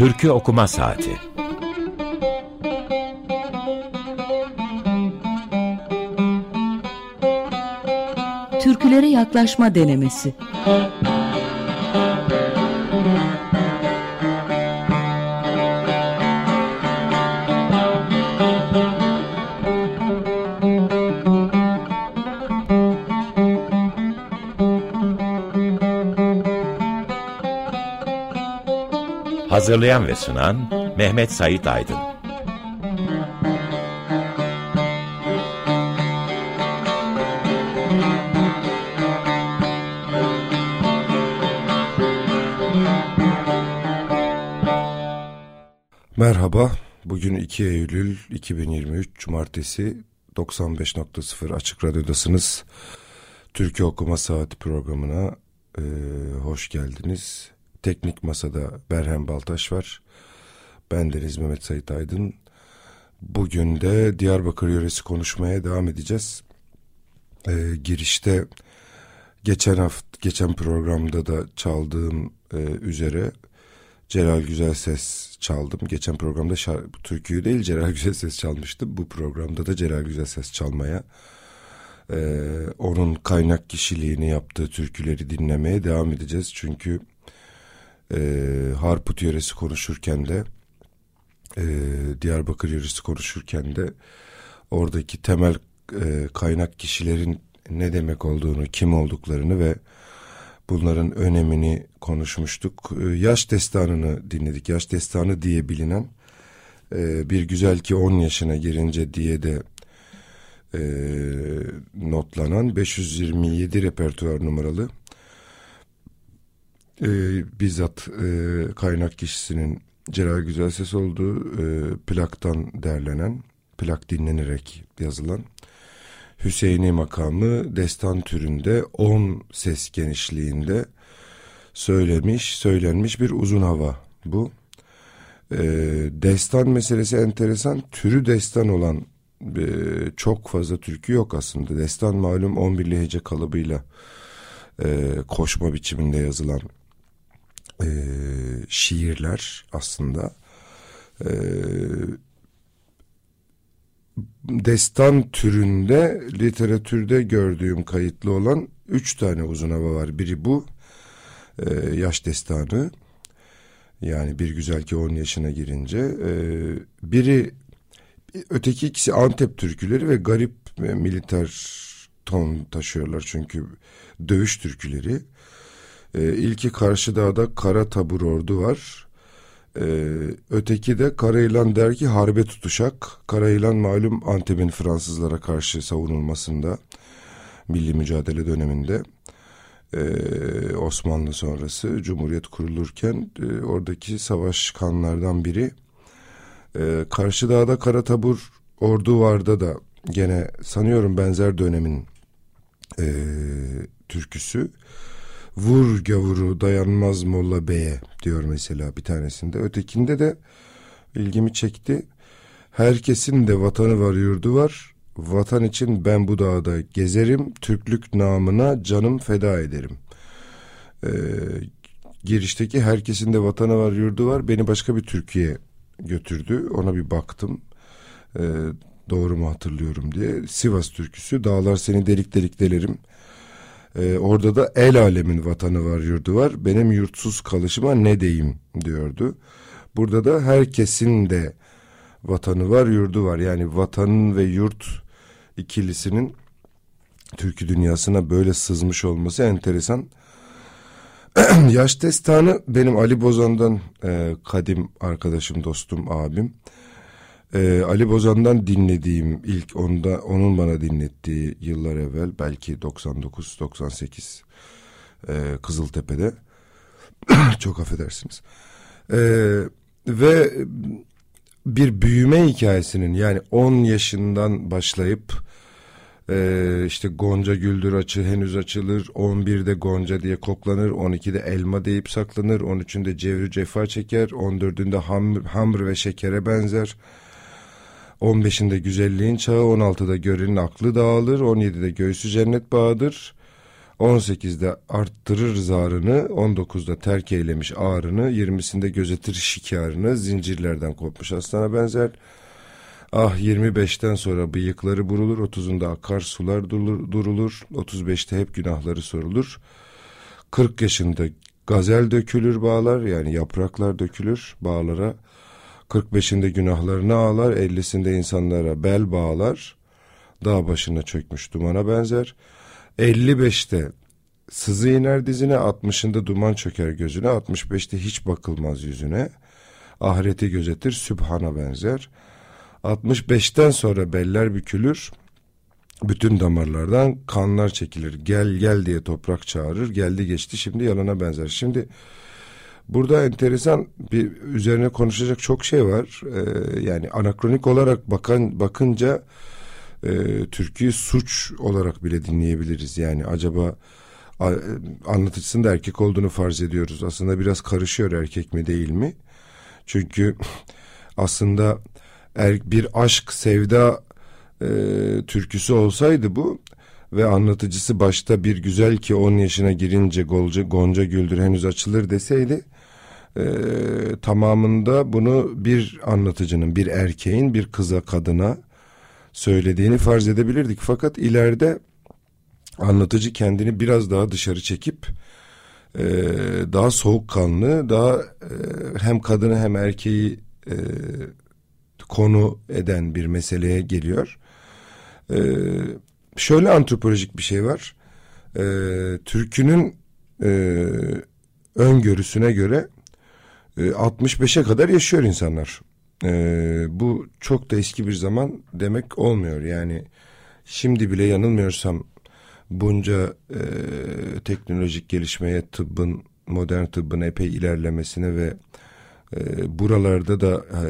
Türkü Okuma Saati. Türkülere yaklaşma denemesi Hazırlayan ve sunan Mehmet Sait Aydın Merhaba, bugün 2 Eylül 2023 Cumartesi 95.0 Açık Radyo'dasınız. Türkiye Okuma Saati programına e, hoş geldiniz. Teknik Masada Berhem Baltaş var. Ben Deniz Mehmet Sait Aydın. Bugün de Diyarbakır yöresi konuşmaya devam edeceğiz. E, girişte geçen hafta, geçen programda da çaldığım e, üzere Celal Güzel Ses çaldım. Geçen programda şar- türküyü değil Celal Güzel Ses çalmıştım. Bu programda da Celal Güzel Ses çalmaya, e, onun kaynak kişiliğini yaptığı türküleri dinlemeye devam edeceğiz. Çünkü e, Harput yöresi konuşurken de, e, Diyarbakır yöresi konuşurken de oradaki temel e, kaynak kişilerin ne demek olduğunu, kim olduklarını ve bunların önemini konuşmuştuk. Ee, Yaş destanını dinledik. Yaş destanı diye bilinen e, bir güzel ki 10 yaşına girince diye de e, notlanan 527 repertuar numaralı e, bizzat e, kaynak kişisinin Celal Güzelses olduğu e, plaktan derlenen, plak dinlenerek yazılan Hüseyini makamı destan türünde 10 ses genişliğinde söylemiş, söylenmiş bir uzun hava bu. Ee, destan meselesi enteresan. Türü destan olan e, çok fazla türkü yok aslında. Destan malum 11 hece kalıbıyla e, koşma biçiminde yazılan e, şiirler aslında. E, destan türünde literatürde gördüğüm kayıtlı olan üç tane uzun hava var. Biri bu e, yaş destanı yani bir güzel ki 10 yaşına girince e, biri öteki ikisi Antep türküleri ve garip e, militer ton taşıyorlar çünkü dövüş türküleri. E, ilki Karşıdağ'da Kara Tabur Ordu var. Ee, öteki de Karayılan der ki harbe tutuşak. Karayılan malum Antep'in Fransızlara karşı savunulmasında milli mücadele döneminde e, Osmanlı sonrası Cumhuriyet kurulurken e, oradaki savaş kanlardan biri. E, Karşıdağ'da Karatabur ordu vardı da gene sanıyorum benzer dönemin e, türküsü. Vur gavuru dayanmaz Molla Bey'e diyor mesela bir tanesinde. Ötekinde de ilgimi çekti. Herkesin de vatanı var yurdu var. Vatan için ben bu dağda gezerim. Türklük namına canım feda ederim. Ee, girişteki herkesin de vatanı var yurdu var. Beni başka bir Türkiye götürdü. Ona bir baktım. Ee, doğru mu hatırlıyorum diye. Sivas türküsü. Dağlar seni delik delik delerim. Ee, orada da el alemin vatanı var yurdu var. Benim yurtsuz kalışıma ne deyim diyordu. Burada da herkesin de vatanı var yurdu var. Yani vatanın ve yurt ikilisinin türkü dünyasına böyle sızmış olması enteresan. Yaş destanı benim Ali Bozan'dan e, kadim arkadaşım, dostum, abim. Ee, Ali Bozan'dan dinlediğim ilk onda onun bana dinlettiği yıllar evvel belki 99-98 e, Kızıltepe'de. Çok affedersiniz. Ee, ve bir büyüme hikayesinin yani 10 yaşından başlayıp e, işte Gonca güldür açı henüz açılır 11'de Gonca diye koklanır 12'de elma deyip saklanır 13'ünde cevri cefa çeker 14'ünde ham, hamr ve şekere benzer 15'inde güzelliğin çağı, 16'da görenin aklı dağılır, 17'de göğsü cennet bağıdır. 18'de arttırır zarını, 19'da terk eylemiş ağrını, 20'sinde gözetir şikarını, zincirlerden kopmuş aslana benzer. Ah 25'ten sonra bıyıkları burulur, 30'unda akar sular durulur, durulur 35'te hep günahları sorulur. 40 yaşında gazel dökülür bağlar yani yapraklar dökülür bağlara. 45'inde günahlarını ağlar, 50'sinde insanlara bel bağlar. Dağ başına çökmüş dumana benzer. 55'te sızı iner dizine, 60'ında duman çöker gözüne, 65'te hiç bakılmaz yüzüne. Ahireti gözetir, sübhana benzer. 65'ten sonra beller bükülür. Bütün damarlardan kanlar çekilir. Gel gel diye toprak çağırır. Geldi geçti şimdi yalana benzer. Şimdi burada enteresan bir üzerine konuşacak çok şey var. Ee, yani anakronik olarak bakan bakınca e, Türkiye suç olarak bile dinleyebiliriz. Yani acaba a, anlatıcısında erkek olduğunu farz ediyoruz. Aslında biraz karışıyor erkek mi değil mi? Çünkü aslında er, bir aşk sevda e, türküsü olsaydı bu ve anlatıcısı başta bir güzel ki 10 yaşına girince Gonca, Gonca Güldür henüz açılır deseydi e, tamamında bunu bir anlatıcının bir erkeğin bir kıza kadına söylediğini farz edebilirdik. Fakat ileride anlatıcı kendini biraz daha dışarı çekip e, daha soğukkanlı, daha e, hem kadını hem erkeği e, konu eden bir meseleye geliyor. E, şöyle antropolojik bir şey var. E, türkünün e, öngörüsüne göre e, 65'e kadar yaşıyor insanlar. E, bu çok da eski bir zaman demek olmuyor. Yani şimdi bile yanılmıyorsam bunca e, teknolojik gelişmeye tıbbın modern tıbbın epey ilerlemesine ve e, buralarda da e,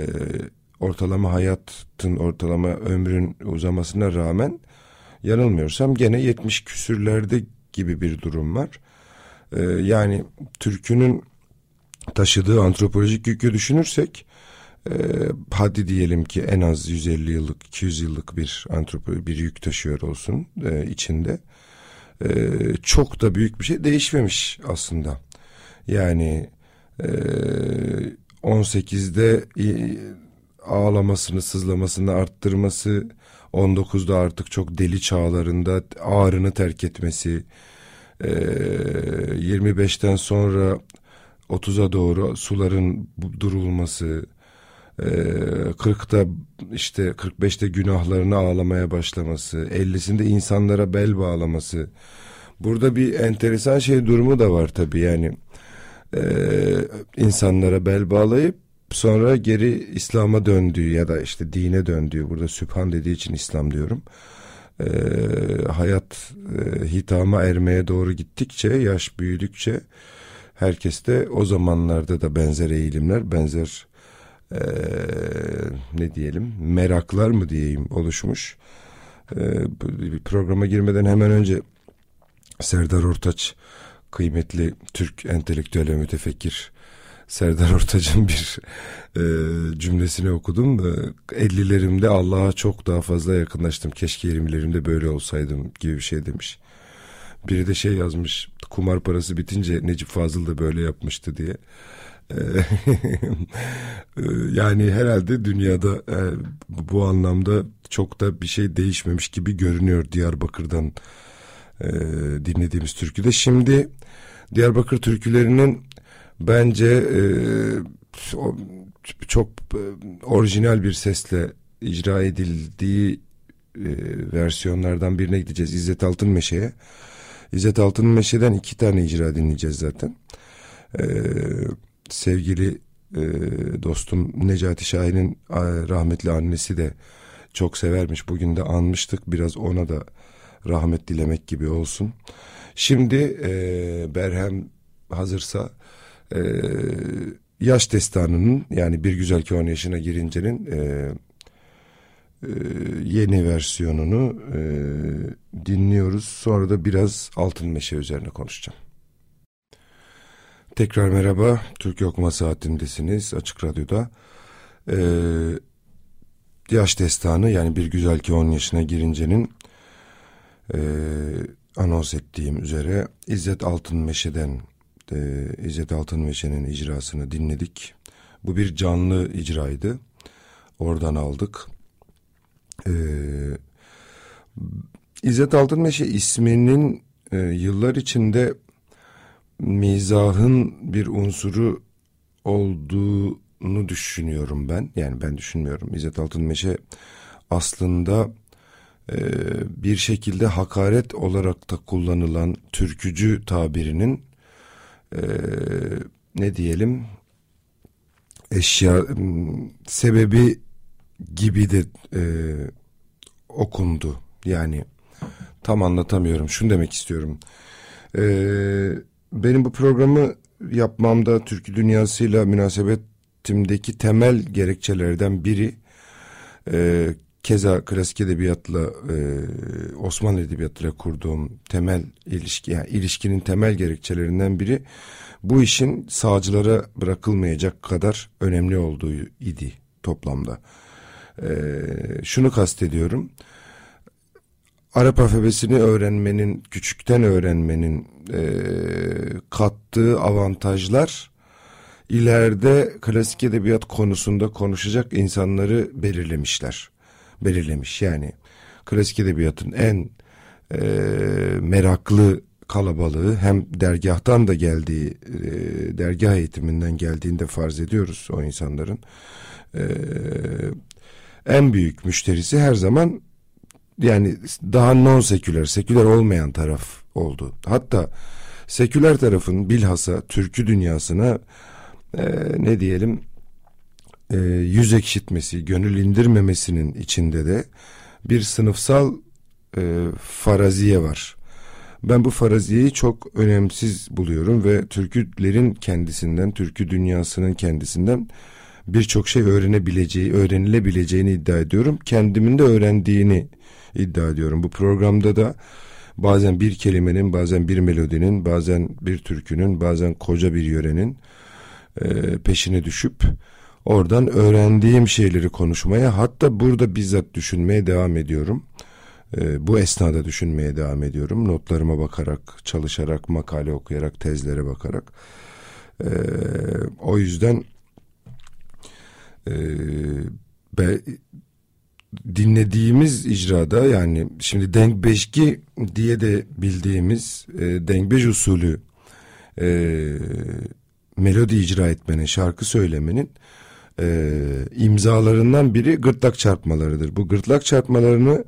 ortalama hayatın ortalama ömrün uzamasına rağmen yanılmıyorsam gene 70 küsürlerde gibi bir durum var. E, yani türkünün taşıdığı antropolojik yükü düşünürsek e, hadi diyelim ki en az 150 yıllık 200 yıllık bir antropo bir yük taşıyor olsun e, içinde e, çok da büyük bir şey değişmemiş aslında yani e, 18'de e, ağlamasını sızlamasını arttırması 19'da artık çok deli çağlarında ağrını terk etmesi e, 25'ten sonra 30'a doğru suların durulması, e, 40'ta işte 45'te günahlarını ağlamaya başlaması, 50'sinde insanlara bel bağlaması. Burada bir enteresan şey durumu da var tabii yani e, insanlara bel bağlayıp sonra geri İslam'a döndüğü ya da işte dine döndüğü burada Sübhan dediği için İslam diyorum. E, hayat e, hitama ermeye doğru gittikçe yaş büyüdükçe herkeste o zamanlarda da benzer eğilimler, benzer e, ne diyelim meraklar mı diyeyim oluşmuş. E, programa girmeden hemen önce Serdar Ortaç kıymetli Türk entelektüel ve mütefekkir Serdar Ortaç'ın bir e, cümlesini okudum. E, 50'lerimde Allah'a çok daha fazla yakınlaştım. Keşke 20'lerimde böyle olsaydım gibi bir şey demiş. Biri de şey yazmış kumar parası bitince Necip Fazıl da böyle yapmıştı diye. E, yani herhalde dünyada e, bu anlamda çok da bir şey değişmemiş gibi görünüyor Diyarbakır'dan e, dinlediğimiz türküde. Şimdi Diyarbakır türkülerinin bence çok orijinal bir sesle icra edildiği versiyonlardan birine gideceğiz. İzzet Altınmeşe'ye. İzzet Altınmeşe'den iki tane icra dinleyeceğiz zaten. Ee, sevgili e, dostum Necati Şahin'in rahmetli annesi de çok severmiş. Bugün de anmıştık. Biraz ona da rahmet dilemek gibi olsun. Şimdi e, Berhem hazırsa e, yaş destanının yani bir güzel ki 10 yaşına girincenin e, e, yeni versiyonunu e, dinliyoruz. Sonra da biraz Altın Meşe üzerine konuşacağım. Tekrar merhaba. Türk Okuma Saatindesiniz Açık Radyo'da. E, yaş destanı yani bir güzel ki 10 yaşına girincenin e, anons ettiğim üzere İzzet Altınmeşe'den e, İzzet Altınmeşe'nin icrasını dinledik. Bu bir canlı icraydı. Oradan aldık. E, İzzet Altınmeşe isminin e, yıllar içinde mizahın bir unsuru olduğunu düşünüyorum ben. Yani ben düşünmüyorum. İzzet Altınmeşe aslında e, bir şekilde hakaret olarak da kullanılan türkücü tabirinin e, ne diyelim eşya sebebi gibi de e, okundu. Yani tam anlatamıyorum. Şunu demek istiyorum. E, benim bu programı yapmamda türkü dünyasıyla münasebetimdeki temel gerekçelerden biri e, keza klasik edebiyatla e, Osmanlı edebiyatıyla kurduğum temel ilişki yani ilişkinin temel gerekçelerinden biri bu işin sağcılara bırakılmayacak kadar önemli olduğu idi toplamda. E, şunu kastediyorum. Arap alfabesini öğrenmenin, küçükten öğrenmenin e, kattığı avantajlar ileride klasik edebiyat konusunda konuşacak insanları belirlemişler. Belirlemiş yani klasik edebiyatın en e, meraklı kalabalığı hem dergahtan da geldiği e, dergah eğitiminden geldiğinde farz ediyoruz o insanların e, en büyük müşterisi her zaman yani daha non seküler, seküler olmayan taraf oldu. Hatta seküler tarafın bilhassa türkü dünyasına e, ne diyelim e, yüz ekşitmesi, gönül indirmemesinin içinde de bir sınıfsal e, faraziye var. Ben bu faraziyeyi çok önemsiz buluyorum ve türkülerin kendisinden, türkü dünyasının kendisinden birçok şey öğrenebileceği, öğrenilebileceğini iddia ediyorum. Kendimin de öğrendiğini iddia ediyorum. Bu programda da bazen bir kelimenin, bazen bir melodinin, bazen bir türkünün, bazen koca bir yörenin e, peşine düşüp oradan öğrendiğim şeyleri konuşmaya hatta burada bizzat düşünmeye devam ediyorum. E, bu esnada düşünmeye devam ediyorum. Notlarıma bakarak, çalışarak, makale okuyarak, tezlere bakarak. E, o yüzden e, be, dinlediğimiz icrada yani şimdi dengbeşki diye de bildiğimiz e, dengbeş usulü e, melodi icra etmenin, şarkı söylemenin e, imzalarından biri gırtlak çarpmalarıdır. Bu gırtlak çarpmalarını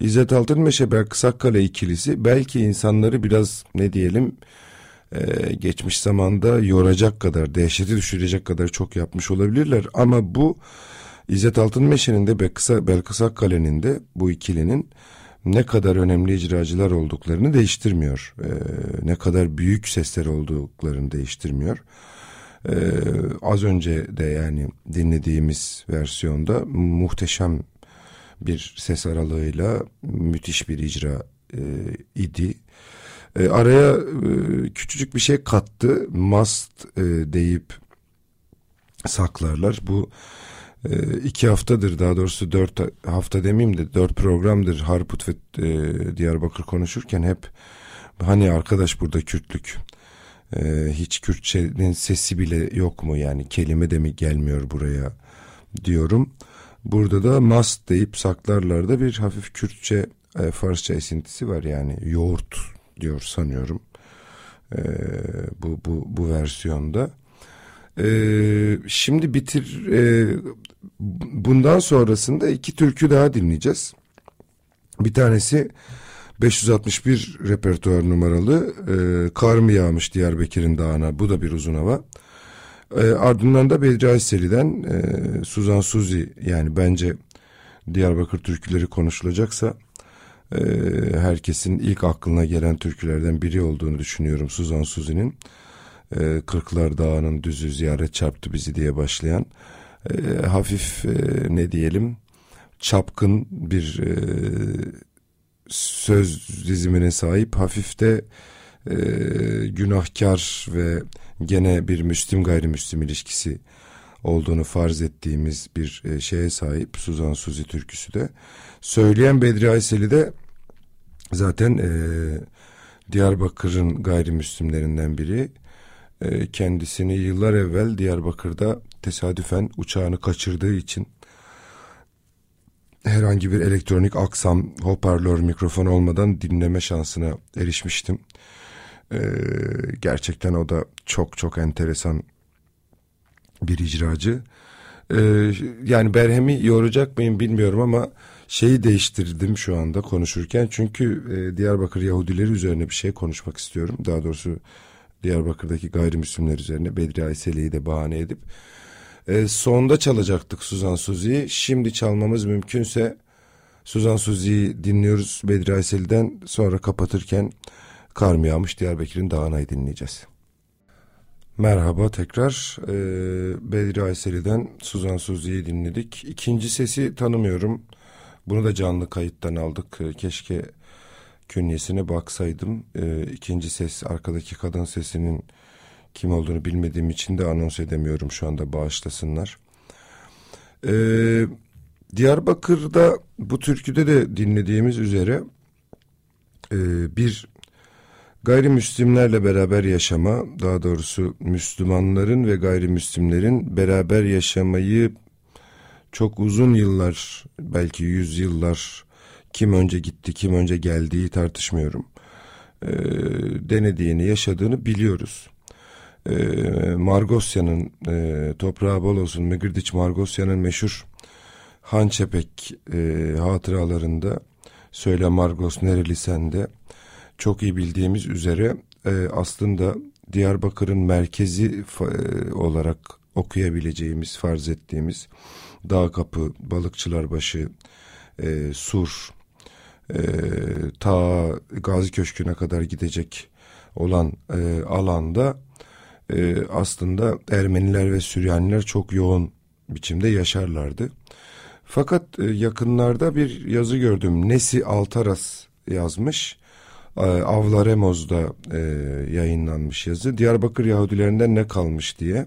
İzzet Altınmeşe Berk Sakkale ikilisi belki insanları biraz ne diyelim e, geçmiş zamanda yoracak kadar, dehşeti düşürecek kadar çok yapmış olabilirler. Ama bu İzzet Altınmeşe'nin de Belkıs Akkale'nin de bu ikilinin ne kadar önemli icracılar olduklarını değiştirmiyor. Ee, ne kadar büyük sesler olduklarını değiştirmiyor. Ee, az önce de yani dinlediğimiz versiyonda muhteşem bir ses aralığıyla müthiş bir icra e, idi. E, araya e, küçücük bir şey kattı. Must e, deyip saklarlar. Bu e, iki haftadır daha doğrusu dört hafta demeyeyim de dört programdır Harput ve e, Diyarbakır konuşurken hep hani arkadaş burada Kürtlük e, hiç Kürtçenin sesi bile yok mu yani kelime de mi gelmiyor buraya diyorum. Burada da mast deyip saklarlarda bir hafif Kürtçe e, Farsça esintisi var yani yoğurt diyor sanıyorum e, bu, bu, bu versiyonda. Ee, şimdi bitir e, bundan sonrasında iki türkü daha dinleyeceğiz. Bir tanesi 561 repertuar numaralı e, Kar mı yağmış Diyarbakır'ın dağına bu da bir uzun hava. E, ardından da Bedri Ayseli'den e, Suzan Suzi yani bence Diyarbakır türküleri konuşulacaksa e, herkesin ilk aklına gelen türkülerden biri olduğunu düşünüyorum Suzan Suzi'nin. E, Kırklar Dağı'nın düzü ziyaret çarptı bizi diye başlayan e, hafif e, ne diyelim çapkın bir e, söz dizimine sahip hafif de e, günahkar ve gene bir Müslüm gayrimüslim ilişkisi olduğunu farz ettiğimiz bir e, şeye sahip Suzan Suzi türküsü de. Söyleyen Bedri Ayseli de zaten e, Diyarbakır'ın gayrimüslimlerinden biri. E, kendisini yıllar evvel Diyarbakır'da tesadüfen uçağını kaçırdığı için herhangi bir elektronik aksam, hoparlör, mikrofon olmadan dinleme şansına erişmiştim. Ee, gerçekten o da çok çok enteresan bir icracı. Ee, yani Berhem'i yoracak mıyım bilmiyorum ama şeyi değiştirdim şu anda konuşurken. Çünkü e, Diyarbakır Yahudileri üzerine bir şey konuşmak istiyorum. Daha doğrusu Diyarbakır'daki gayrimüslimler üzerine Bedri Ayseli'yi de bahane edip. E, sonda çalacaktık Suzan Suzi'yi. Şimdi çalmamız mümkünse Suzan Suzi'yi dinliyoruz Bedri Ayseli'den. Sonra kapatırken Kar mı yağmış Diyarbakır'ın dağınayı dinleyeceğiz. Merhaba tekrar. Ee, Bedri Ayseli'den Suzan Suzi'yi dinledik. İkinci sesi tanımıyorum. Bunu da canlı kayıttan aldık. Ee, keşke künyesine baksaydım. Ee, ikinci ses arkadaki kadın sesinin kim olduğunu bilmediğim için de anons edemiyorum şu anda bağışlasınlar. Ee, Diyarbakır'da bu türküde de dinlediğimiz üzere e, bir gayrimüslimlerle beraber yaşama, daha doğrusu Müslümanların ve gayrimüslimlerin beraber yaşamayı çok uzun yıllar, belki yüz yıllar kim önce gitti, kim önce geldiği tartışmıyorum. E, denediğini, yaşadığını biliyoruz. E, Margosya'nın, e, toprağı bol olsun, Megirdiç Margosya'nın meşhur Hançepek e, hatıralarında Söyle Margos nereli sende? Çok iyi bildiğimiz üzere e, aslında Diyarbakır'ın merkezi e, olarak okuyabileceğimiz, farz ettiğimiz Dağ Kapı, Balıkçılarbaşı, e, Sur, e, ta Gazi Köşkü'ne kadar gidecek olan e, alanda e, aslında Ermeniler ve Süryaniler çok yoğun biçimde yaşarlardı. Fakat e, yakınlarda bir yazı gördüm. Nesi Altaras yazmış. E, Avlaremoz'da e, yayınlanmış yazı. Diyarbakır Yahudilerinden ne kalmış diye.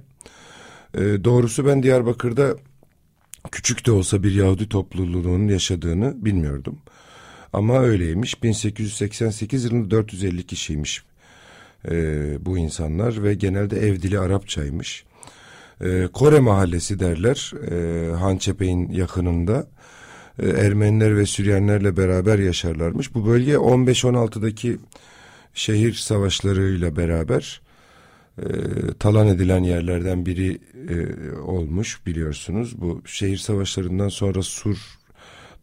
E, doğrusu ben Diyarbakır'da küçük de olsa bir Yahudi topluluğunun yaşadığını bilmiyordum. Ama öyleymiş. 1888 yılında 450 kişiymiş e, bu insanlar ve genelde ev dili Arapçaymış. E, Kore mahallesi derler e, Hançepey'in yakınında. E, Ermeniler ve Süryanilerle beraber yaşarlarmış. Bu bölge 15-16'daki şehir savaşlarıyla beraber e, talan edilen yerlerden biri e, olmuş biliyorsunuz. Bu şehir savaşlarından sonra Sur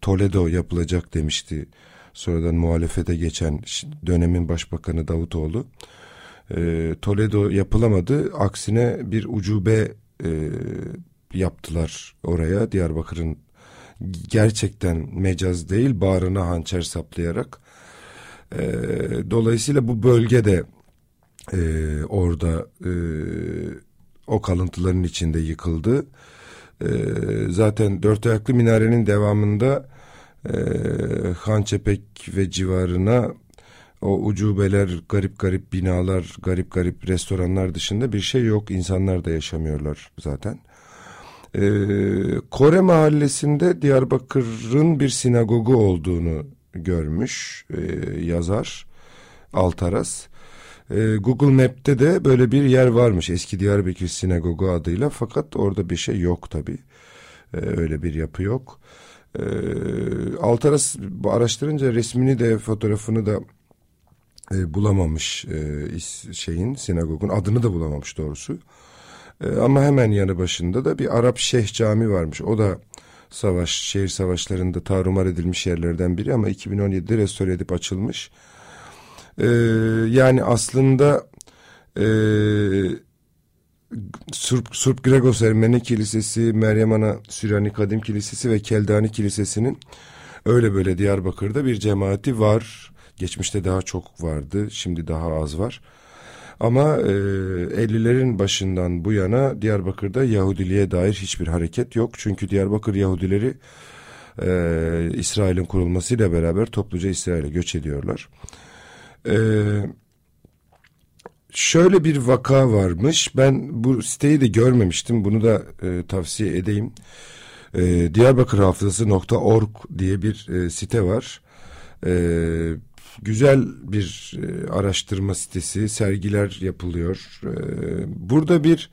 Toledo yapılacak demişti. Sonradan muhalefete geçen dönemin başbakanı Davutoğlu. E, Toledo yapılamadı. Aksine bir ucube e, yaptılar oraya Diyarbakır'ın gerçekten mecaz değil bağrına hançer saplayarak. E, dolayısıyla bu bölgede e, orada e, o kalıntıların içinde yıkıldı. E, zaten dört ayaklı minarenin devamında e, Hançepek ve civarına o ucubeler, garip garip binalar, garip garip restoranlar dışında bir şey yok. İnsanlar da yaşamıyorlar zaten. Ee, Kore mahallesinde Diyarbakır'ın bir sinagogu olduğunu görmüş e, yazar Altaras. E, Google Map'te de böyle bir yer varmış eski Diyarbakır Sinagogu adıyla fakat orada bir şey yok tabi. E, öyle bir yapı yok. E, Altaras araştırınca resmini de fotoğrafını da e, bulamamış e, şeyin sinagogun adını da bulamamış doğrusu. E, ama hemen yanı başında da bir Arap Şeyh Cami varmış. O da savaş şehir savaşlarında tarumar edilmiş yerlerden biri ama 2017'de restore edip açılmış. E, yani aslında e, Surp, Surp Gregos Ermeni Kilisesi, Meryem Ana Süryani Kadim Kilisesi ve Keldani Kilisesi'nin öyle böyle Diyarbakır'da bir cemaati var. Geçmişte daha çok vardı, şimdi daha az var. Ama e, 50'lerin başından bu yana Diyarbakır'da Yahudiliğe dair hiçbir hareket yok. Çünkü Diyarbakır Yahudileri e, İsrail'in kurulmasıyla beraber topluca İsrail'e göç ediyorlar. E, şöyle bir vaka varmış. Ben bu siteyi de görmemiştim. Bunu da e, tavsiye edeyim. E, Diyarbakır Hafızası.org diye bir e, site var. E, güzel bir e, araştırma sitesi, sergiler yapılıyor. E, burada bir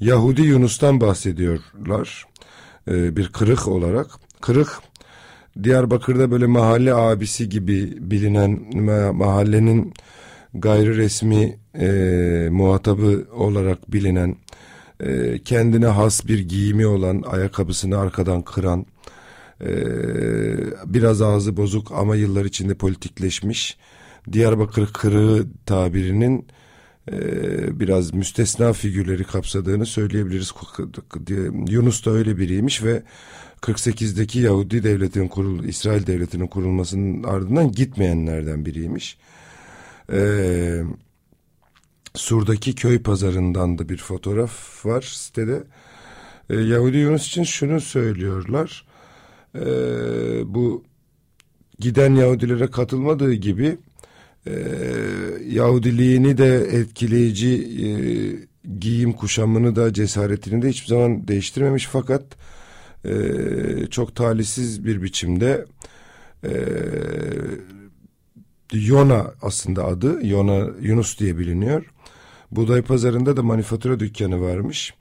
Yahudi Yunus'tan bahsediyorlar. E, bir kırık olarak. Kırık Diyarbakır'da böyle mahalle abisi gibi bilinen mahallenin gayri resmi e, muhatabı olarak bilinen e, kendine has bir giyimi olan ayakkabısını arkadan kıran e, biraz ağzı bozuk ama yıllar içinde politikleşmiş Diyarbakır kırığı tabirinin e, biraz müstesna figürleri kapsadığını söyleyebiliriz. Yunus da öyle biriymiş ve 48'deki Yahudi devletinin kurul İsrail devletinin kurulmasının ardından gitmeyenlerden biriymiş. Ee, Sur'daki köy pazarından da bir fotoğraf var sitede. Ee, Yahudi Yunus için şunu söylüyorlar. Ee, bu giden Yahudilere katılmadığı gibi e, Yahudiliğini de etkileyici e, giyim kuşamını da cesaretini de hiçbir zaman değiştirmemiş fakat e, çok talihsiz bir biçimde e, Yona aslında adı Yona Yunus diye biliniyor. Buğday pazarında da manifatura dükkanı varmış.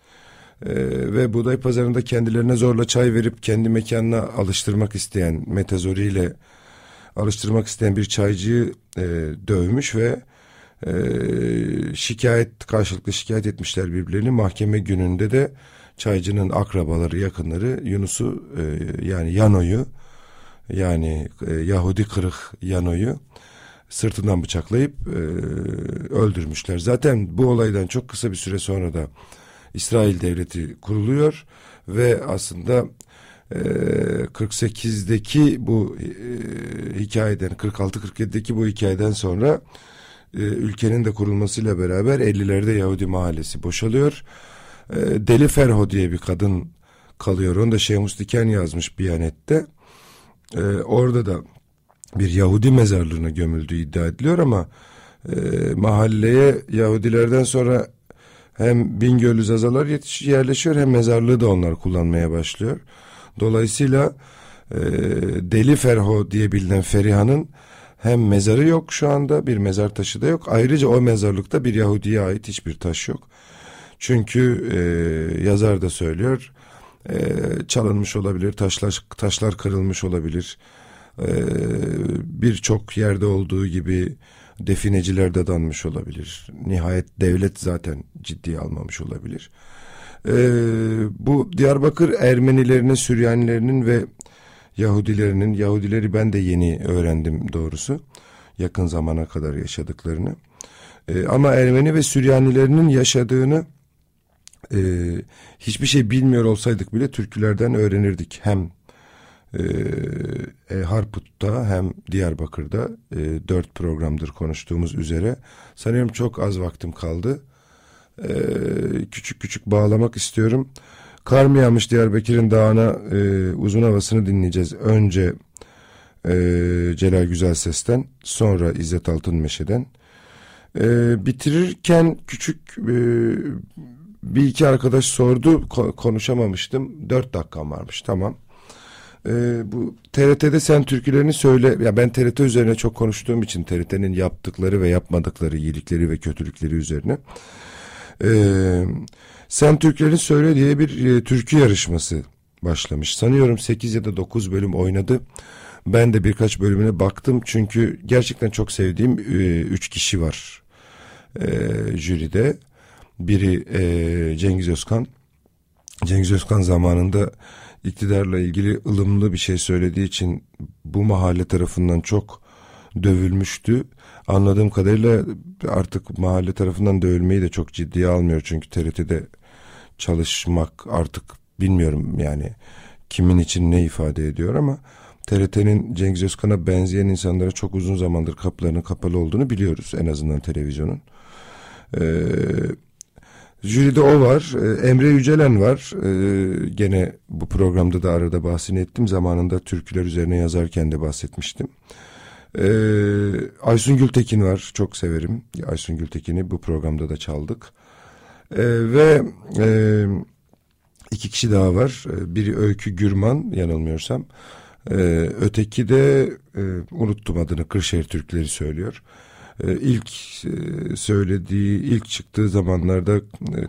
Ee, ve buğday pazarında kendilerine zorla çay verip kendi mekanına alıştırmak isteyen metazori ile alıştırmak isteyen bir çaycıyı e, dövmüş ve e, şikayet karşılıklı şikayet etmişler birbirlerini mahkeme gününde de çaycının akrabaları yakınları Yunus'u e, yani Yano'yu yani e, Yahudi kırık Yano'yu sırtından bıçaklayıp e, öldürmüşler. Zaten bu olaydan çok kısa bir süre sonra da İsrail devleti kuruluyor ve aslında e, 48'deki bu e, hikayeden 46-47'deki bu hikayeden sonra e, ülkenin de kurulmasıyla beraber 50'lerde Yahudi mahallesi boşalıyor. E, Deli Ferho diye bir kadın kalıyor. Onu da Şeyh Diken yazmış Biyanet'te. E, orada da bir Yahudi mezarlığına gömüldüğü iddia ediliyor ama e, mahalleye Yahudilerden sonra hem Bingöl'ü Zazalar yerleşiyor hem mezarlığı da onlar kullanmaya başlıyor. Dolayısıyla e, Deli Ferho diye bilinen Feriha'nın hem mezarı yok şu anda bir mezar taşı da yok. Ayrıca o mezarlıkta bir Yahudi'ye ait hiçbir taş yok. Çünkü e, yazar da söylüyor e, çalınmış olabilir, taşlar, taşlar kırılmış olabilir e, birçok yerde olduğu gibi defineciler de danmış olabilir. Nihayet devlet zaten ciddiye almamış olabilir. E, bu Diyarbakır Ermenilerinin, Süryanilerinin ve Yahudilerinin, Yahudileri ben de yeni öğrendim doğrusu. Yakın zamana kadar yaşadıklarını. E, ama Ermeni ve Süryanilerinin yaşadığını e, hiçbir şey bilmiyor olsaydık bile türkülerden öğrenirdik. Hem e, Harput'ta hem Diyarbakır'da e, dört programdır konuştuğumuz üzere sanıyorum çok az vaktim kaldı. E, küçük küçük bağlamak istiyorum. Kar mı yağmış Diyarbakır'ın dağına e, uzun havasını dinleyeceğiz. Önce e, Celal Güzel Ses'ten sonra İzzet Altın Meşe'den. E, bitirirken küçük e, bir iki arkadaş sordu konuşamamıştım. Dört dakikam varmış tamam e, bu TRT'de sen türkülerini söyle. Ya ben TRT üzerine çok konuştuğum için TRT'nin yaptıkları ve yapmadıkları, iyilikleri ve kötülükleri üzerine. E, sen türkülerini söyle diye bir e, türkü yarışması başlamış. Sanıyorum 8 ya da 9 bölüm oynadı. Ben de birkaç bölümüne baktım çünkü gerçekten çok sevdiğim e, üç kişi var e, jüride. Biri e, Cengiz Özkan. Cengiz Özkan zamanında iktidarla ilgili ılımlı bir şey söylediği için bu mahalle tarafından çok dövülmüştü. Anladığım kadarıyla artık mahalle tarafından dövülmeyi de çok ciddiye almıyor. Çünkü TRT'de çalışmak artık bilmiyorum yani kimin için ne ifade ediyor ama TRT'nin Cengiz Özkan'a benzeyen insanlara çok uzun zamandır kapılarının kapalı olduğunu biliyoruz en azından televizyonun. Ee, Jüride o var. Ee, Emre Yücelen var. Ee, gene bu programda da arada bahsini ettim. Zamanında türküler üzerine yazarken de bahsetmiştim. Ee, Aysun Gültekin var. Çok severim. Aysun Gültekin'i bu programda da çaldık. ve e, iki kişi daha var. biri Öykü Gürman yanılmıyorsam. E, öteki de e, unuttum adını Kırşehir Türkleri söylüyor. E, ilk e, söylediği, ilk çıktığı zamanlarda e,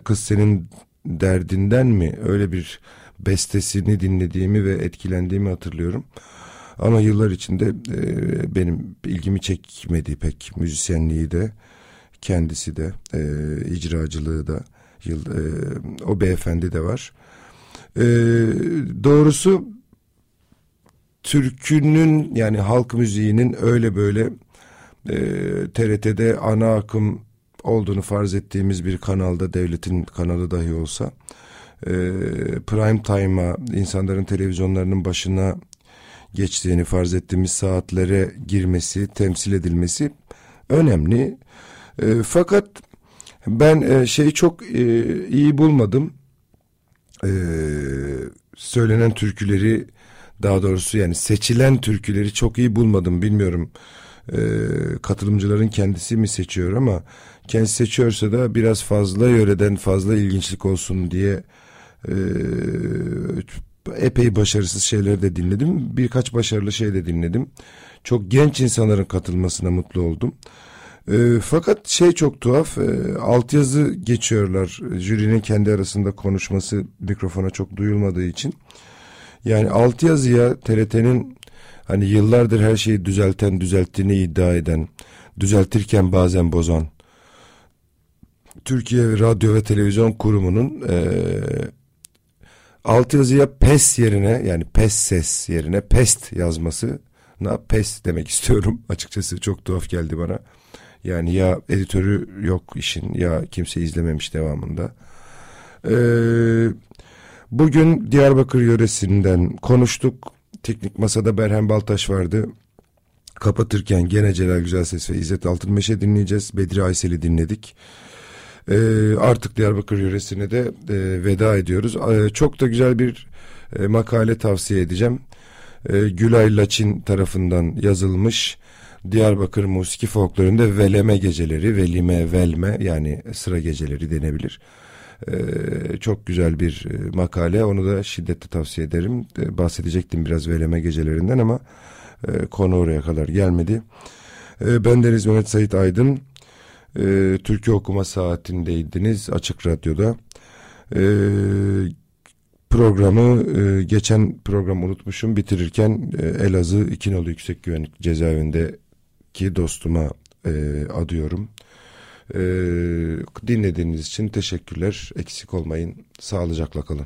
kız senin derdinden mi öyle bir bestesini dinlediğimi ve etkilendiğimi hatırlıyorum. Ama yıllar içinde e, benim ilgimi çekmedi pek müzisyenliği de kendisi de icracılığı da yıl, o beyefendi de var. Doğrusu türkünün yani halk müziğinin öyle böyle e, TRT'de ana akım olduğunu farz ettiğimiz bir kanalda devletin kanalı dahi olsa e, prime time'a insanların televizyonlarının başına geçtiğini farz ettiğimiz saatlere girmesi, temsil edilmesi önemli. E, fakat ben e, şeyi çok e, iyi bulmadım. E, söylenen türküleri daha doğrusu yani seçilen türküleri çok iyi bulmadım. Bilmiyorum e, katılımcıların kendisi mi seçiyor ama kendisi seçiyorsa da biraz fazla yöreden fazla ilginçlik olsun diye e, epey başarısız şeyler de dinledim. Birkaç başarılı şey de dinledim. Çok genç insanların katılmasına mutlu oldum. E, fakat şey çok tuhaf, e, altyazı geçiyorlar. Jürinin kendi arasında konuşması mikrofona çok duyulmadığı için. Yani altyazıya TRT'nin hani yıllardır her şeyi düzelten, düzelttiğini iddia eden, düzeltirken bazen bozan Türkiye Radyo ve Televizyon Kurumu'nun e, altyazıya PES yerine yani PES ses yerine PEST yazması na PES demek istiyorum açıkçası çok tuhaf geldi bana. Yani ya editörü yok işin ya kimse izlememiş devamında. Ee, bugün Diyarbakır yöresinden konuştuk. Teknik masada Berhem Baltaş vardı. Kapatırken gene Celal Güzelses ve İzzet Altınmeşe dinleyeceğiz. Bedri Aysel'i dinledik. Ee, artık Diyarbakır yöresine de e, veda ediyoruz. Ee, çok da güzel bir e, makale tavsiye edeceğim. Ee, Gülay Laçin tarafından yazılmış Diyarbakır musiki folklorunda veleme geceleri, velime, velme yani sıra geceleri denebilir. Ee, çok güzel bir e, makale onu da şiddetle tavsiye ederim. Bahsedecektim biraz veleme gecelerinden ama e, konu oraya kadar gelmedi. Ee, ben Deniz Mehmet Sait Aydın. Ee, Türkiye okuma saatindeydiniz Açık Radyo'da. Ee, programı e, geçen program unutmuşum bitirirken e, Elazığ İkinoğlu Yüksek Güvenlik Cezaevindeki dostuma e, adıyorum. E, dinlediğiniz için teşekkürler. Eksik olmayın. Sağlıcakla kalın.